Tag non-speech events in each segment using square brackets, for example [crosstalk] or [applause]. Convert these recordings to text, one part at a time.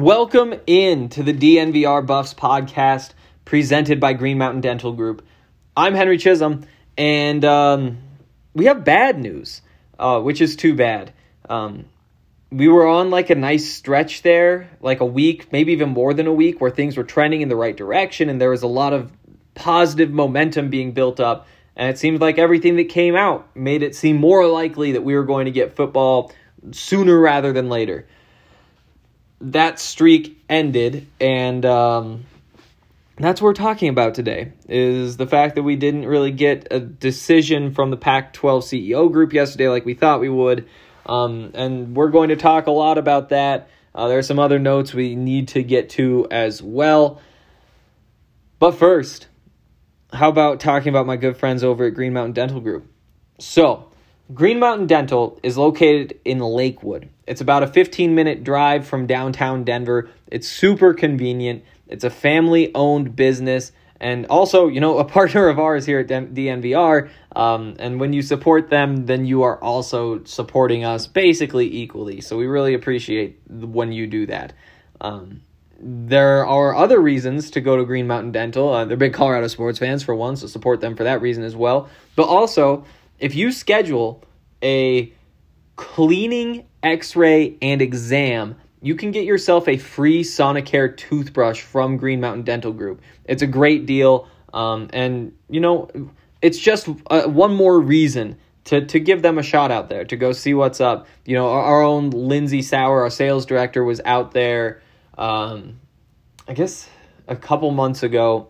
Welcome in to the DNVR Buffs podcast presented by Green Mountain Dental Group. I'm Henry Chisholm, and um, we have bad news, uh, which is too bad. Um, we were on like a nice stretch there, like a week, maybe even more than a week, where things were trending in the right direction, and there was a lot of positive momentum being built up. And it seemed like everything that came out made it seem more likely that we were going to get football sooner rather than later that streak ended, and um, that's what we're talking about today. Is the fact that we didn't really get a decision from the Pac-12 CEO group yesterday, like we thought we would, um, and we're going to talk a lot about that. Uh, there are some other notes we need to get to as well. But first, how about talking about my good friends over at Green Mountain Dental Group? So, Green Mountain Dental is located in Lakewood. It's about a 15 minute drive from downtown Denver. It's super convenient. It's a family owned business and also, you know, a [laughs] partner of ours here at DNVR. Um, and when you support them, then you are also supporting us basically equally. So we really appreciate when you do that. Um, there are other reasons to go to Green Mountain Dental. Uh, they're big Colorado sports fans, for one, so support them for that reason as well. But also, if you schedule a cleaning, x ray, and exam, you can get yourself a free Sonicare toothbrush from Green Mountain Dental Group. It's a great deal. Um, and, you know, it's just uh, one more reason to, to give them a shot out there, to go see what's up. You know, our, our own Lindsay Sauer, our sales director, was out there, um, I guess, a couple months ago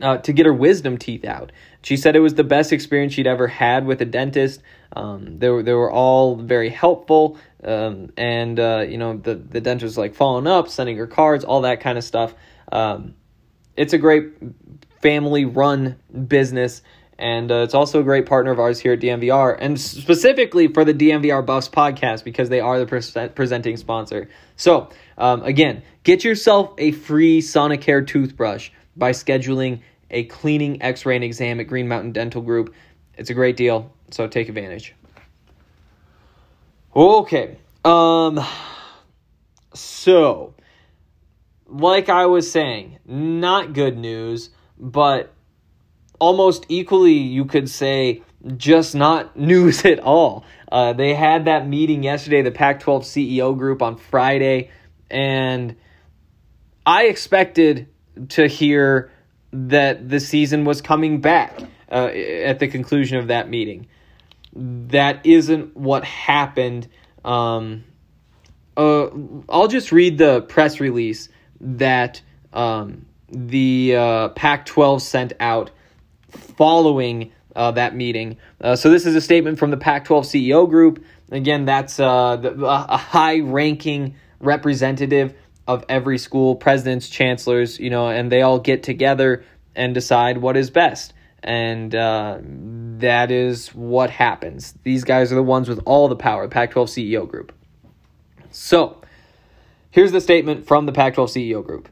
uh, to get her wisdom teeth out. She said it was the best experience she'd ever had with a dentist. Um, they were they were all very helpful, um, and uh, you know the the dentist was like following up, sending her cards, all that kind of stuff. Um, it's a great family run business, and uh, it's also a great partner of ours here at DNVR, and specifically for the DNVR Buffs podcast because they are the pre- presenting sponsor. So um, again, get yourself a free Sonicare toothbrush by scheduling a cleaning, x ray, and exam at Green Mountain Dental Group. It's a great deal, so take advantage. Okay. Um so like I was saying, not good news, but almost equally you could say just not [laughs] news at all. Uh, they had that meeting yesterday, the Pac 12 CEO group on Friday, and I expected to hear that the season was coming back uh, at the conclusion of that meeting. That isn't what happened. Um, uh, I'll just read the press release that um, the uh, Pac 12 sent out following uh, that meeting. Uh, so, this is a statement from the Pac 12 CEO group. Again, that's uh, the, a high ranking representative of every school, presidents, chancellors, you know, and they all get together and decide what is best. And uh, that is what happens. These guys are the ones with all the power, Pac 12 CEO group. So, here's the statement from the Pac 12 CEO group.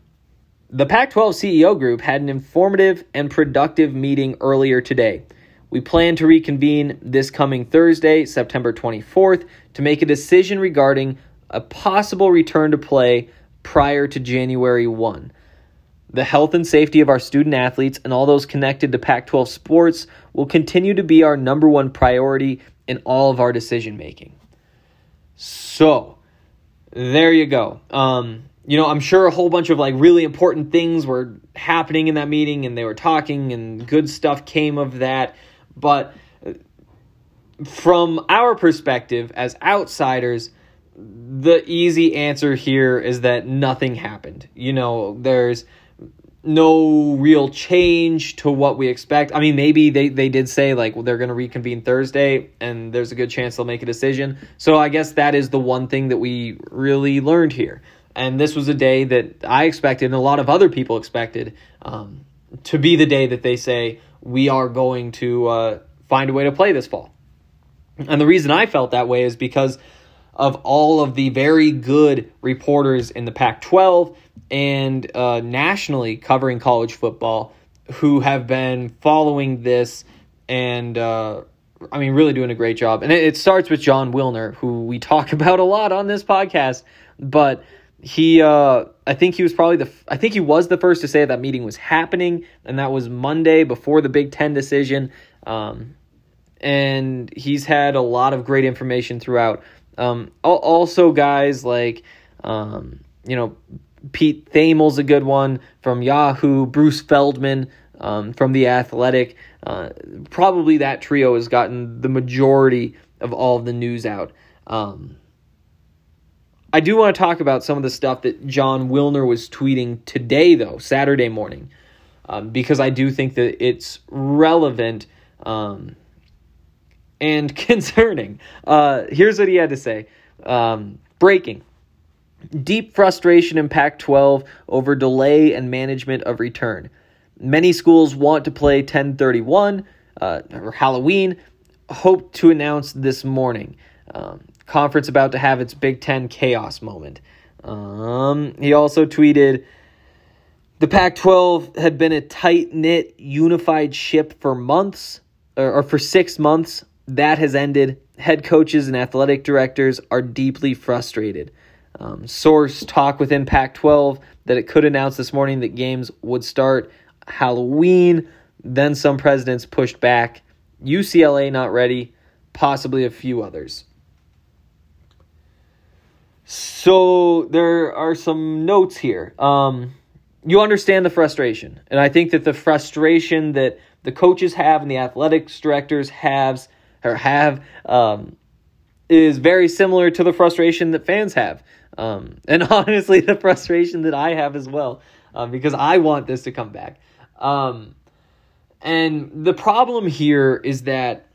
The Pac 12 CEO group had an informative and productive meeting earlier today. We plan to reconvene this coming Thursday, September 24th, to make a decision regarding a possible return to play prior to January 1. The health and safety of our student athletes and all those connected to Pac 12 sports will continue to be our number one priority in all of our decision making. So, there you go. Um, you know, I'm sure a whole bunch of like really important things were happening in that meeting and they were talking and good stuff came of that. But from our perspective as outsiders, the easy answer here is that nothing happened. You know, there's no real change to what we expect. I mean, maybe they, they did say like well, they're going to reconvene Thursday and there's a good chance they'll make a decision. So I guess that is the one thing that we really learned here. And this was a day that I expected and a lot of other people expected um, to be the day that they say we are going to uh, find a way to play this fall. And the reason I felt that way is because of all of the very good reporters in the Pac 12 and uh, nationally covering college football who have been following this and, uh, I mean, really doing a great job. And it, it starts with Jon Wilner, who we talk [laughs] about a lot on this podcast. But he uh I think he was probably the I think he was the first to say that meeting was happening and that was Monday before the Big 10 decision um and he's had a lot of great information throughout um also guys like um you know Pete Thamel's a good one from Yahoo Bruce Feldman um, from the Athletic. Uh, probably that trio has gotten the majority of all of the news out. Um, I do want to talk about some of the stuff that Jon Wilner was tweeting today, though, Saturday morning, um, because I do think that it's relevant um, and [laughs] concerning. Uh, here's what he had to say um, Breaking. Deep frustration in Pac 12 over delay and management of return. Many schools want to play 1031 uh, or Halloween, hope to announce this morning. Um, conference about to have its Big Ten chaos moment. Um, he also tweeted the Pac 12 had been a tight knit, unified ship for months, or, or for six months. That has ended. Head coaches and athletic directors are deeply frustrated. Um, source talk within Pac 12 that it could announce this morning that games would start Halloween. Then some presidents pushed back. UCLA not ready, possibly a few others. So there are some notes here. Um, you understand the frustration, and I think that the frustration that the coaches have and the athletics directors have or have um, is very similar to the frustration that fans have, um, and [laughs] honestly, the frustration that I have as well, uh, because I want this to come back. Um, and the problem here is that,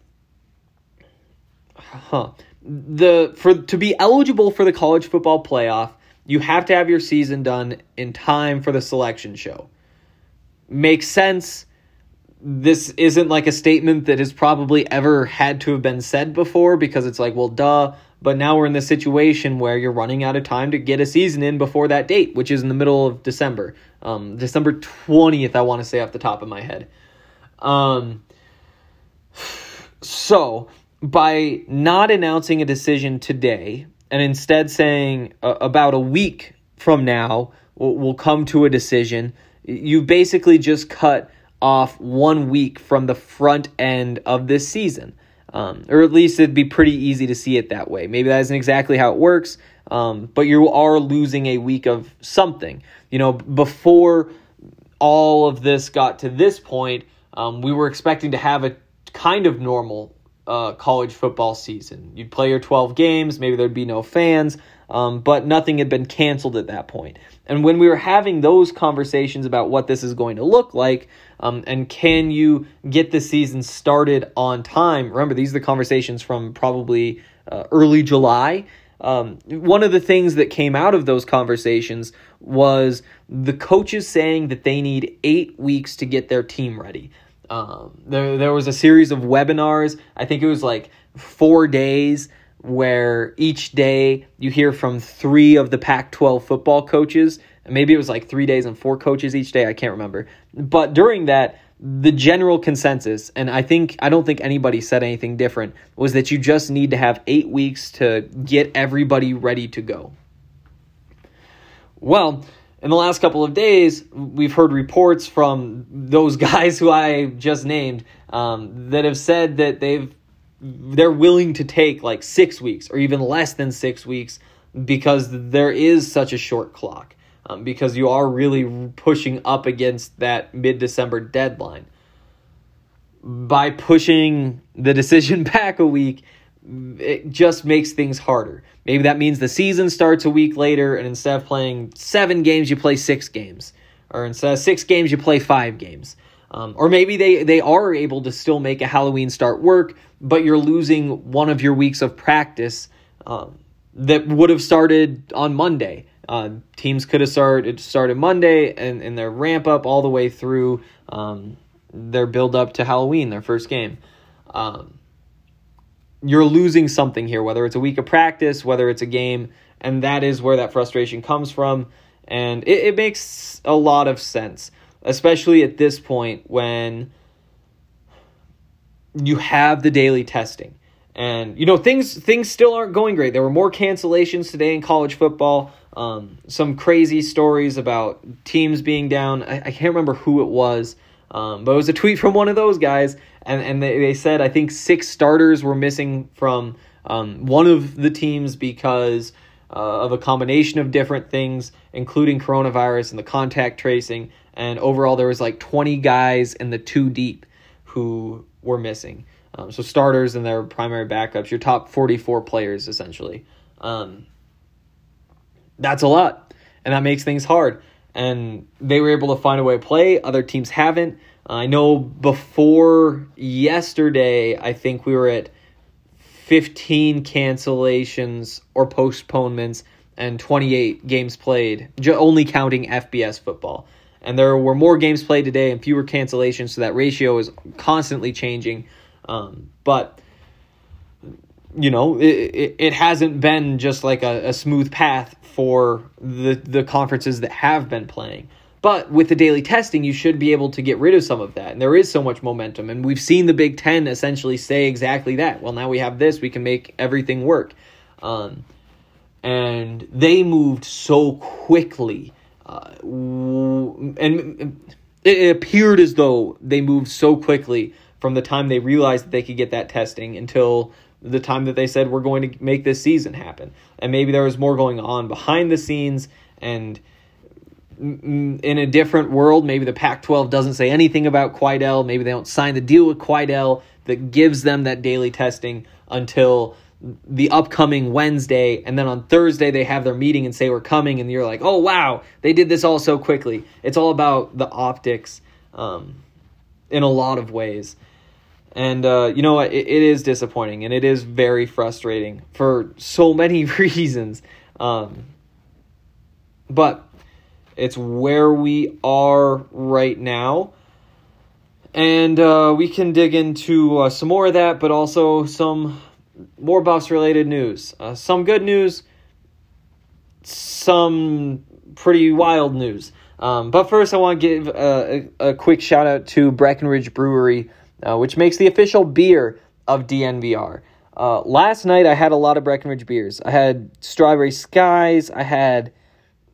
huh? the for to be eligible for the college football playoff, you have to have your season done in time for the selection show. Makes sense. This isn't like a statement that has probably ever had to have been said before because it's like, well, duh. But now we're in the situation where you're running out of time to get a season in before that date, which is in the middle of December. Um, December 20th, I want to say off the top of my head. Um, so by not announcing a decision today and instead saying uh, about a week from now we'll, we'll come to a decision, you basically just cut off one week from the front end of this season. Um, or at least it'd be pretty easy to see it that way. Maybe that isn't exactly how it works, um, but you are losing a week of something. You know, before all of this got to this point, um, we were expecting to have a kind of normal uh, college football season. You'd play your 12 games, maybe there'd be no fans, um, but nothing had been canceled at that point. And when we were having those conversations about what this is going to look like, um, and can you get the season started on time? Remember, these are the conversations from probably uh, early July. Um, one of the things that came out of those conversations was the coaches saying that they need eight weeks to get their team ready. Um, there, there was a series of webinars. I think it was like four days where each day you hear from three of the Pac 12 football coaches. Maybe it was like three days and four coaches each day. I can't remember. But during that, the general consensus, and I think, I don't think anybody said anything different, was that you just need to have eight weeks to get everybody ready to go. Well, in the last couple of days, we've heard reports from those [laughs] guys who I just named um, that have said that they've they're willing to take like six weeks or even less than six weeks because there is such a short clock um, because you are really pushing up against that mid December deadline. By pushing the decision [laughs] back a week, it just makes things harder. Maybe that means the season starts a week later, and instead of playing seven games, you play six games, or instead of six games, you play five games. Um, or maybe they, they are able to still make a Halloween start work, but you're losing one of your weeks of practice um, that would have started on Monday. Uh, teams could have started started Monday and, and their ramp up all the way through um, their build up to Halloween, their first game. Um, you're losing something here, whether it's a week of practice, whether it's a game, and that is where that frustration comes from. And it, it makes a lot of sense, especially at this point when you have the daily testing. And you know things things still aren't going great. There were more cancellations today in college football. um, some crazy stories about teams being down. I, I can't remember who it was, um, but it was a tweet from one of those guys, and, and they, they said I think six starters were missing from um, one of the teams because uh, of a combination of different things, including coronavirus and the contact tracing. And overall, there was like 20 guys in the two deep who were missing. Um, so starters and their primary backups, your top 44 players essentially. Um, that's a lot, and that makes things hard. And they were able to find a way to play. Other teams haven't. I know before yesterday, I think we were at 15 cancellations or postponements and 28 games played, only counting FBS football. And there were more games played today and fewer cancellations, so that ratio is constantly changing. Um, but you know, it, it, it, hasn't been just like a, a smooth path for the the conferences that have been playing. But with the daily testing, you should be able to get rid of some of that. And there is so much momentum. And we've seen the Big Ten essentially say exactly that. Well, now we have this, we can make everything work. Um, and they moved so quickly. Uh, and it appeared as though they moved so quickly from the time they realized that they could get that testing until the time that they said we're going to make this season happen. And maybe there was more going on behind the scenes and in a different world, maybe the Pac 12 doesn't say anything about Quidel. Maybe they don't sign the deal with Quidel that gives them that daily testing until the upcoming Wednesday. And then on Thursday, they have their meeting and say, We're coming. And you're like, Oh, wow, they did this all so quickly. It's all about the optics um, in a lot of ways. And uh, you know what? It, it is disappointing and it is very frustrating for so many [laughs] reasons. Um, but it's where we are right now. And uh, we can dig into uh, some more of that, but also some more Buffs related news. Uh, some good news, some pretty wild news. Um, but first, I want to give uh, a, a, quick shout out to Breckenridge Brewery, uh, which makes the official beer of DNVR. Uh, last night, I had a lot of Breckenridge beers. I had Strawberry Skies, I had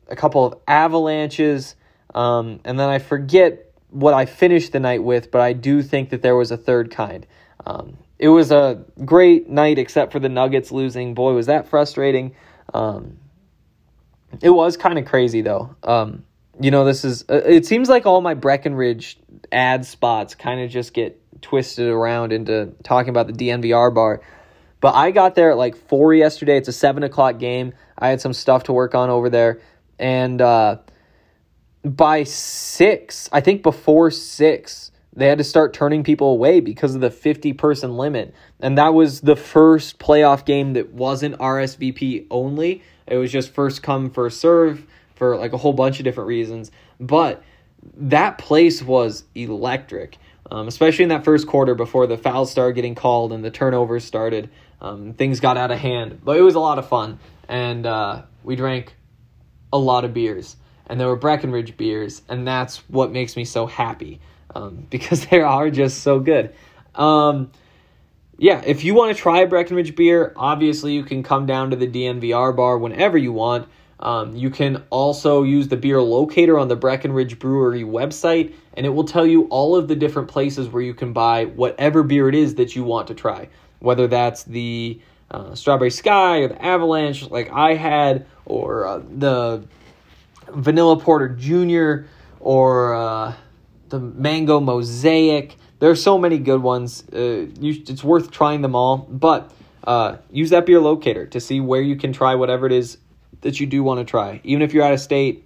a couple of avalanches, um, and then I forget what I finished the night with, but I do think that there was a third kind. Um, it was a great night, except for the Nuggets losing. Boy, was that frustrating. Um, it was kind of crazy, though. Um, you know, this is, uh, it seems like all my Breckenridge ad spots kind of just get twisted around into talking about the DNVR bar. But I got there at like 4 yesterday. It's a 7 o'clock game. I had some stuff to work on over there and uh, by six, I think before six, they had to start turning people away because of the 50 person limit. And that was the first playoff game that wasn't RSVP only. It was just first come, first serve for like a whole bunch of different reasons. But that place was electric, um, especially in that first quarter before the fouls started getting called and the turnovers started. Um, things got out of hand, but it was a lot of fun. And uh, we drank a lot of beers, and there were Breckenridge beers, and that's what makes me so happy um, [laughs] because they are just so good. Um, yeah, if you want to try Breckenridge beer, obviously you can come down to the DNVR bar whenever you want. Um, you can also use the beer locator on the Breckenridge Brewery website, and it will tell you all of the different places where you can buy whatever beer it is that you want to try. Whether that's the uh, Strawberry Sky or the Avalanche, like I had, or uh, the Vanilla Porter Jr. or uh, the Mango Mosaic. There are so many good ones. Uh, you, it's worth trying them all, but uh, use that beer locator to see where you can try whatever it is that you do want to try. Even if you're out of state,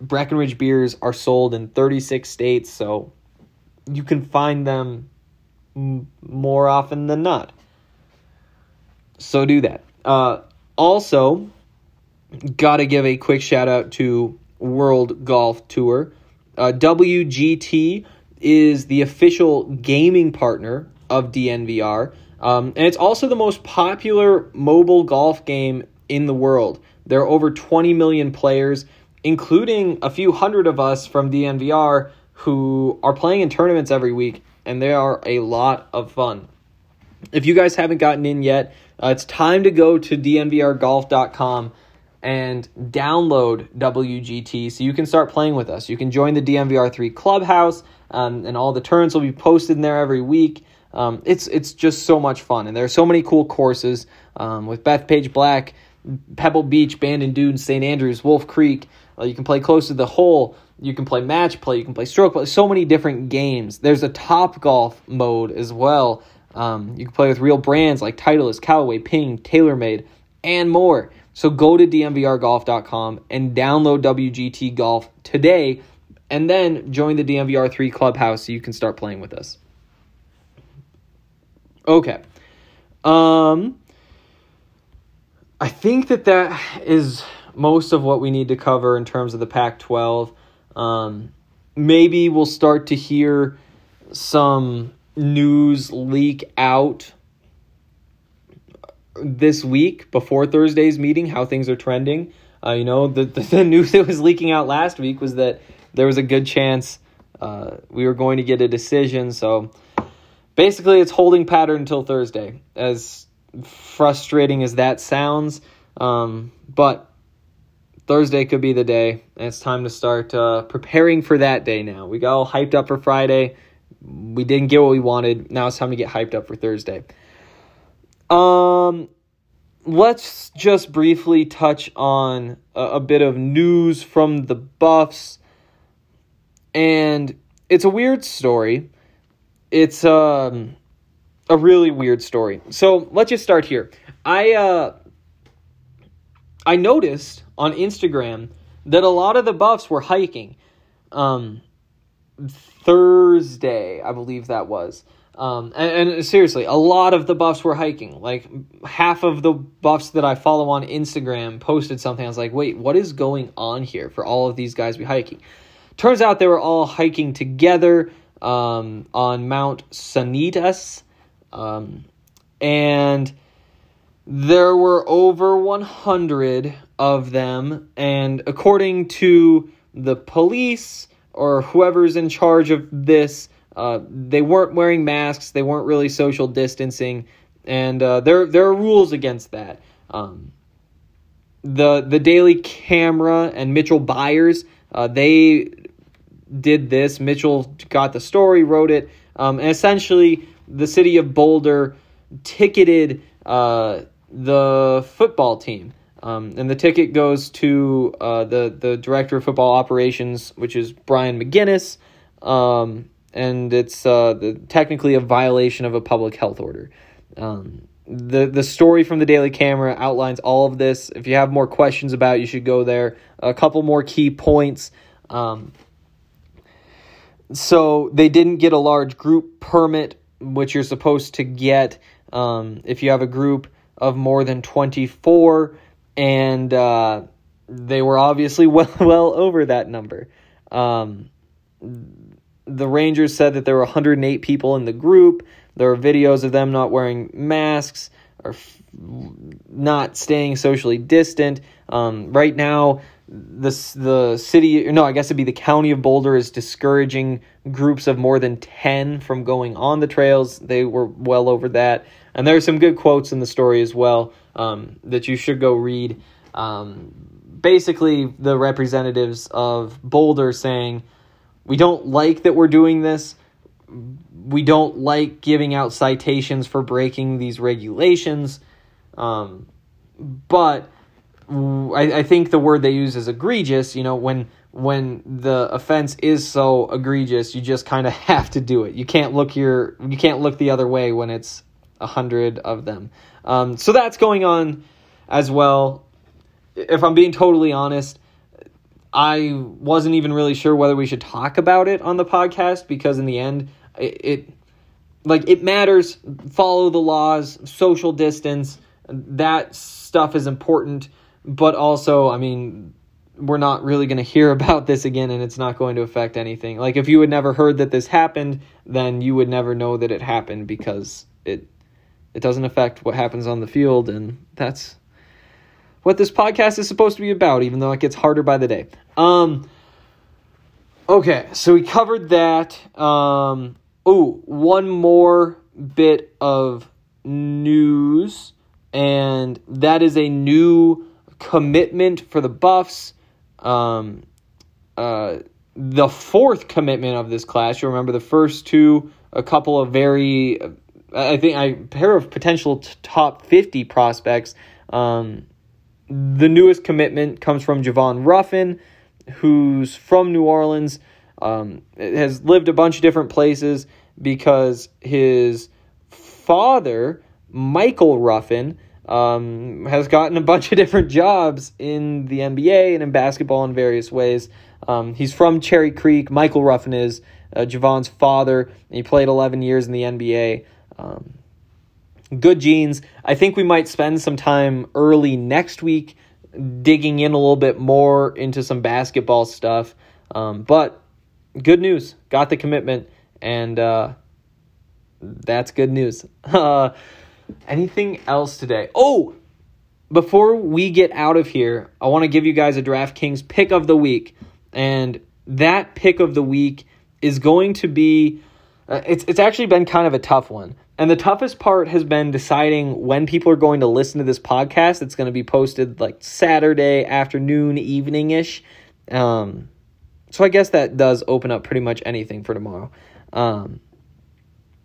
Breckenridge beers are sold in 36 states, so you can find them m- more often than not. So do that. Uh, also, got to give a quick shout out to World Golf Tour. Uh, WGT is the official gaming partner of DNVR, um, and it's also the most popular mobile golf game in the world. There are over 20 million players, including a few hundred of us from DNVR who are playing in tournaments every week, and they are a lot of fun. If you guys haven't gotten in yet, uh, it's time to go to dnvrgolf.com and download WGT so you can start playing with us. You can join the DNVR3 clubhouse, um, and all the turns will be posted in there every week. Um, it's it's just so much fun, and there are so many cool courses um, with Bethpage Black, Pebble Beach, Bandon Dunes, St. Andrews, Wolf Creek. Uh, you can play close to the hole. You can play match play. You can play stroke play. So many different games. There's a Top Golf mode as well. Um, you can play with real brands like Titleist, Callaway, Ping, TaylorMade, and more. So go to dnvrgolf.com and download WGT Golf today, and then join the DNVR3 Clubhouse so you can start playing with us. Okay. Um, I think that that is most of what we need to cover in terms of the Pac 12. Um, maybe we'll start to hear some news leak out this week before Thursday's meeting, how things are trending. Uh, you know, the, [laughs] the, the, news that was leaking out last week was that there was a good chance uh, we were going to get a decision. So basically, it's holding pattern until Thursday, as frustrating as that sounds. Um, but Thursday could be the day, and it's time to start uh, preparing for that day now. We got all hyped up for Friday. We didn't get what we wanted. Now it's time to get hyped up for Thursday. Um, let's just briefly touch on a, a bit of news from the Buffs. And it's a weird story. It's um a really weird story. So let's just start here. I uh I noticed on Instagram that a lot of the buffs were hiking. Um Thursday, I believe that was. Um, and, and, seriously, a lot of the buffs were hiking. Like half of the buffs that I follow on Instagram posted something. I was like, wait, what is going on here for all of these guys to be hiking? Turns out they were all hiking together um, on Mount Sanitas. Um, and there were over 100 of them. And according to the police or whoever's in charge of this, uh, they weren't wearing masks. They weren't really social distancing, and uh, there there are rules against that. Um, the the Daily Camera and Mitchell Byars uh, they did this. Mitchell got the story, wrote it, um, and essentially the city of Boulder ticketed uh, the football team. Um, and the ticket goes to uh, the the director of football operations, which is Brian McGinnis. Um, and it's uh, the, technically a violation of a public health order. Um, the the story from the Daily Camera outlines all of this. If you have more questions about, it, you should go there. A couple more key points. Um, so they didn't get a large group permit, which you're supposed to get um, if you have a group of more than 24, and uh, they were obviously [laughs] well well over that number. Um, the Rangers said that there were 108 people in the group. There are videos of them not wearing masks or f- not staying socially distant. Um, right now, the the city, no, I guess it'd be the county of Boulder is discouraging groups of more than 10 from going on the trails. They were well over that. And there are some good quotes in the story as well um, that you should go read. Um, basically, the representatives of Boulder saying, we don't like that we're doing this. We don't like giving out citations for breaking these regulations. Um, but I, I think the word they use is egregious. You know, when when the offense is so egregious, you just kind of [laughs] have to do it. You can't look your you can't look the other way when it's a hundred of them. Um, so that's going on as well. If I'm being totally honest, I wasn't even really sure whether we should talk about it on the podcast because in the end, it, it like it matters. Follow the laws, social distance. That stuff is important, but also, I mean, we're not really going to hear [laughs] about this again and it's not going to affect anything. Like if you had never heard that this happened, then you would never know that it happened because it it doesn't affect what happens on the field and that's what this podcast is supposed to be about, even though it gets harder by the day. Um, okay, so we covered that. Um, oh, one more bit of news, and that is a new commitment for the Buffs. Um, uh, the fourth commitment of this class. You remember the first two, a couple of very, I think, a pair of potential t- top 50 prospects. Um, the newest commitment comes from Javon Ruffin, who's from New Orleans, um, has lived a bunch of different places because his father, Michael Ruffin, um, has gotten a bunch of different jobs in the NBA and in basketball in various ways. Um, he's from Cherry Creek. Michael Ruffin is uh, Javon's father. He played 11 years in the NBA. Um, good genes. I think we might spend some time early next week digging in a little bit more into some basketball stuff. Um, but good news. Got the commitment, and uh, that's good news. [laughs] Uh, anything else today? Oh, before we get out of here, I want to give you guys a DraftKings pick of the week. And that pick of the week is going to be uh, it's it's actually been kind of a tough one. And the toughest part has been deciding when people are going to listen to this podcast. It's going to be posted like Saturday afternoon, evening ish. Um, so I guess that does open up pretty much anything for tomorrow. Um,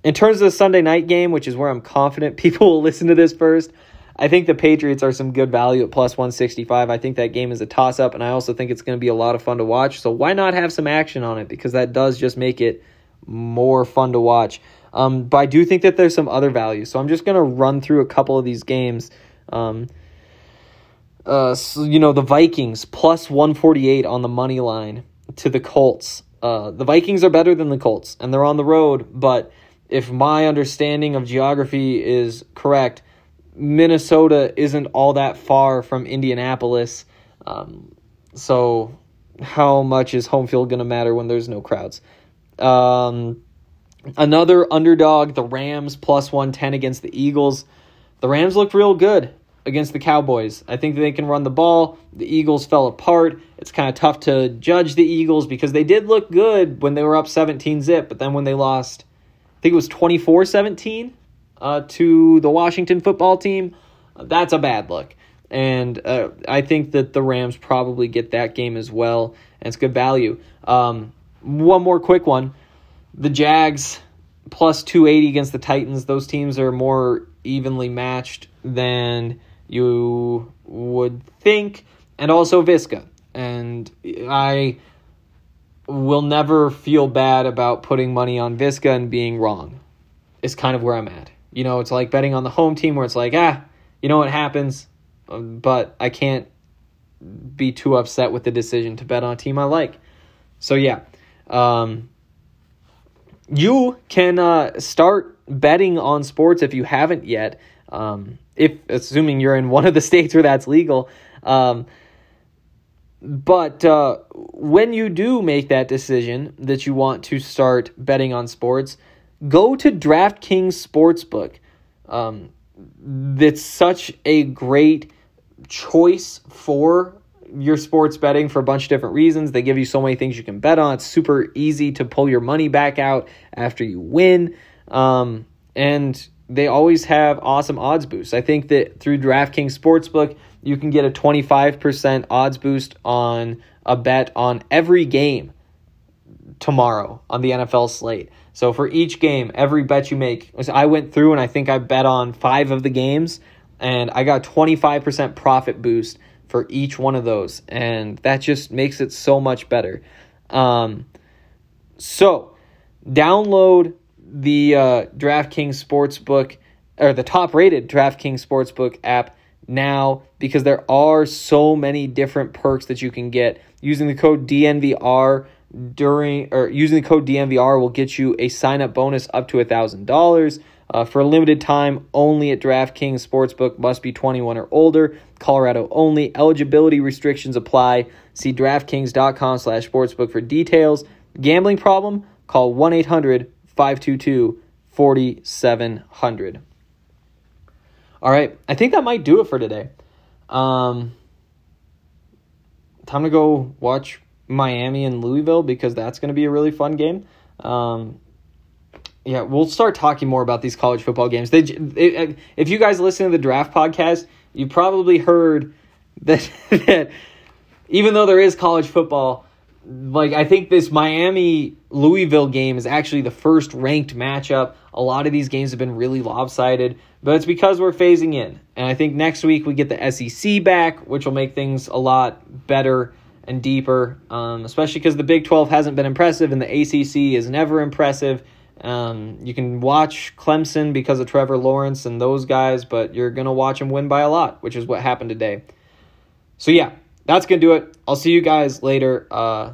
in terms of the Sunday night game, which is where I'm confident [laughs] people will listen to this first, I think the Patriots are some good value at plus 165. I think that game is a toss up, and I also think it's going to be a lot of fun to watch. So why not have some action on it? Because that does just make it more fun to watch. Um, but I do think that there's some other value. So I'm just going to run through a couple of these games. Um, uh, so, you know, the Vikings plus 148 on the money line to the Colts. Uh, the Vikings are better than the Colts, and they're on the road, but if my understanding of geography is correct, Minnesota isn't all that far from Indianapolis. Um, so, how much is home field going to matter when there's no crowds? Um, another underdog, the Rams, plus 110 against the Eagles. The Rams looked real good against the Cowboys. I think they can run the ball. The Eagles fell apart. It's kind of tough to judge the Eagles because they did look good when they were up 17 zip, but then when they lost I think it was 24 17 uh, to the Washington football team. That's a bad look. And uh, I think that the Rams probably get that game as well. And it's good value. Um, one more quick one the Jags plus 280 against the Titans. Those teams are more evenly matched than you would think. And also Visca. And I will never feel bad about putting money on Visca and being wrong. Is kind of where I'm at. You know, it's like betting on the home team where it's like, ah, you know what happens, but I can't be too upset with the decision to bet on a team I like. So yeah, um, you can uh, start betting on sports if you haven't yet. Um, if assuming you're in one of the [laughs] states where that's legal. Um, but uh, when you do make that decision that you want to start betting on sports, go to DraftKings Sportsbook. Um, such a great choice for your sports betting for a bunch of different reasons. They give you so many things you can bet on. It's super easy to pull your money back out after you win. Um, and they always have awesome odds boosts. I think that through DraftKings Sportsbook, you can get a 25% odds boost on a bet on every game tomorrow on the NFL slate. So for each game, every bet you make, I went through and I think I bet on five of the games, and I got 25% profit boost for each one of those. And that just makes it so much better. Um, so download the uh, DraftKings Sportsbook or the top rated DraftKings Sportsbook app now because there are so many different perks that you can get. Using the code DNVR during or using the code DNVR will get you a sign up bonus up to a thousand dollars. Uh, for a limited time, only at DraftKings Sportsbook must be 21 or older. Colorado only. Eligibility restrictions apply. See DraftKings.com slash sportsbook for details. Gambling problem? Call 1 800 522 4700. All right, I think that might do it for today. Um, time to go watch Miami and Louisville because that's going to be a really fun game. Um, yeah, we'll start talking more about these college football games. They, if you guys listen to the draft podcast, you probably heard [laughs] that that even though there is college football, like I think this Miami Louisville game is actually the first ranked matchup. A lot of these games have been really lopsided, but it's because we're phasing in. And I think next week we get the SEC back, which will make things a lot better and deeper, um, especially because the Big 12 hasn't been impressive and the ACC is never impressive. Um, you can watch Clemson because of Trevor Lawrence and those guys, but you're going to watch them win by a lot, which is what happened today. So, yeah, that's going to do it. I'll see you guys later. Uh,